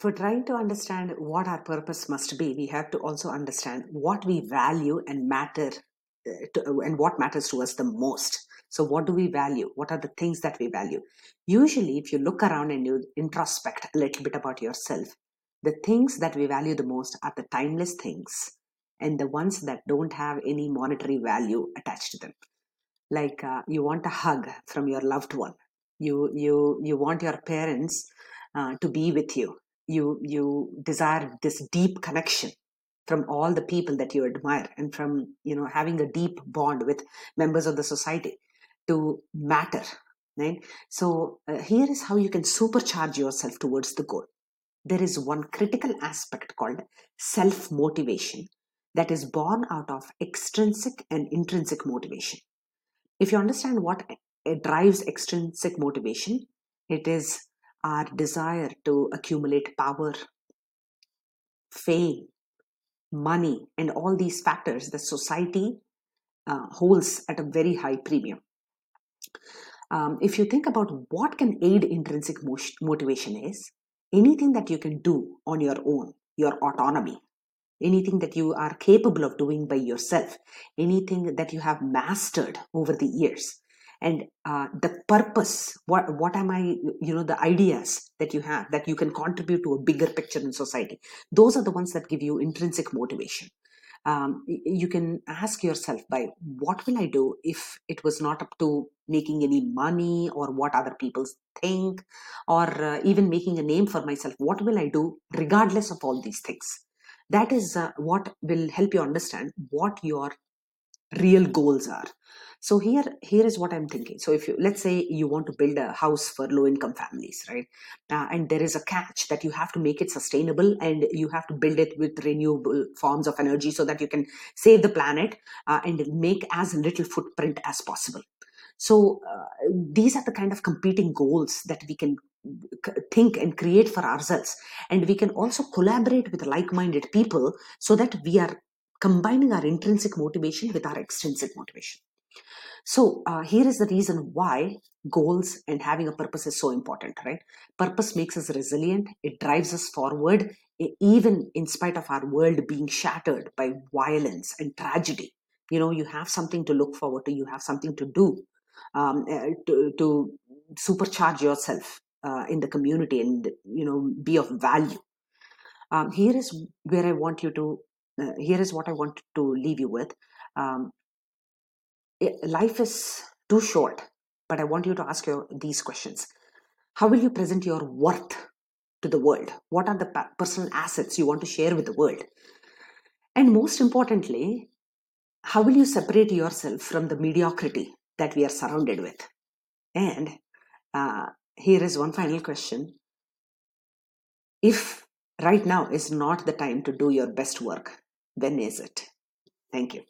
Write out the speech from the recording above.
for trying to understand what our purpose must be, we have to also understand what we value and matter uh, to, and what matters to us the most. So, what do we value? What are the things that we value? Usually, if you look around and you introspect a little bit about yourself, the things that we value the most are the timeless things and the ones that don't have any monetary value attached to them. Like uh, you want a hug from your loved one, you you you want your parents uh, to be with you you you desire this deep connection from all the people that you admire and from you know having a deep bond with members of the society to matter right? So uh, here is how you can supercharge yourself towards the goal. There is one critical aspect called self motivation that is born out of extrinsic and intrinsic motivation. If you understand what drives extrinsic motivation it is our desire to accumulate power, fame, money, and all these factors that society uh, holds at a very high premium. Um, if you think about what can aid intrinsic motivation is anything that you can do on your own, your autonomy, anything that you are capable of doing by yourself, anything that you have mastered over the years, and uh, the purpose what what am i you know the ideas that you have that you can contribute to a bigger picture in society those are the ones that give you intrinsic motivation. Um, you can ask yourself by what will i do if it was not up to making any money or what other people think or uh, even making a name for myself? What will i do regardless of all these things? That is uh, what will help you understand what your real goals are. So here here is what i'm thinking. So if you let's say you want to build a house for low income families right? Uh, and there is a catch that you have to make it sustainable and you have to build it with renewable forms of energy so that you can save the planet uh, and make as little footprint as possible. So uh, these are the kind of competing goals that we can think and create for ourselves. And we can also collaborate with like-minded people so that we are combining our intrinsic motivation with our extrinsic motivation. So, uh, here is the reason why goals and having a purpose is so important, right? Purpose makes us resilient, it drives us forward, even in spite of our world being shattered by violence and tragedy. You know, you have something to look forward to, you have something to do um, uh, to, to supercharge yourself uh, in the community and, you know, be of value. Um, here is where I want you to uh, here is what I want to leave you with. Um, life is too short, but I want you to ask your, these questions. How will you present your worth to the world? What are the personal assets you want to share with the world? And most importantly, how will you separate yourself from the mediocrity that we are surrounded with? And uh, here is one final question. If right now is not the time to do your best work, when is it? Thank you.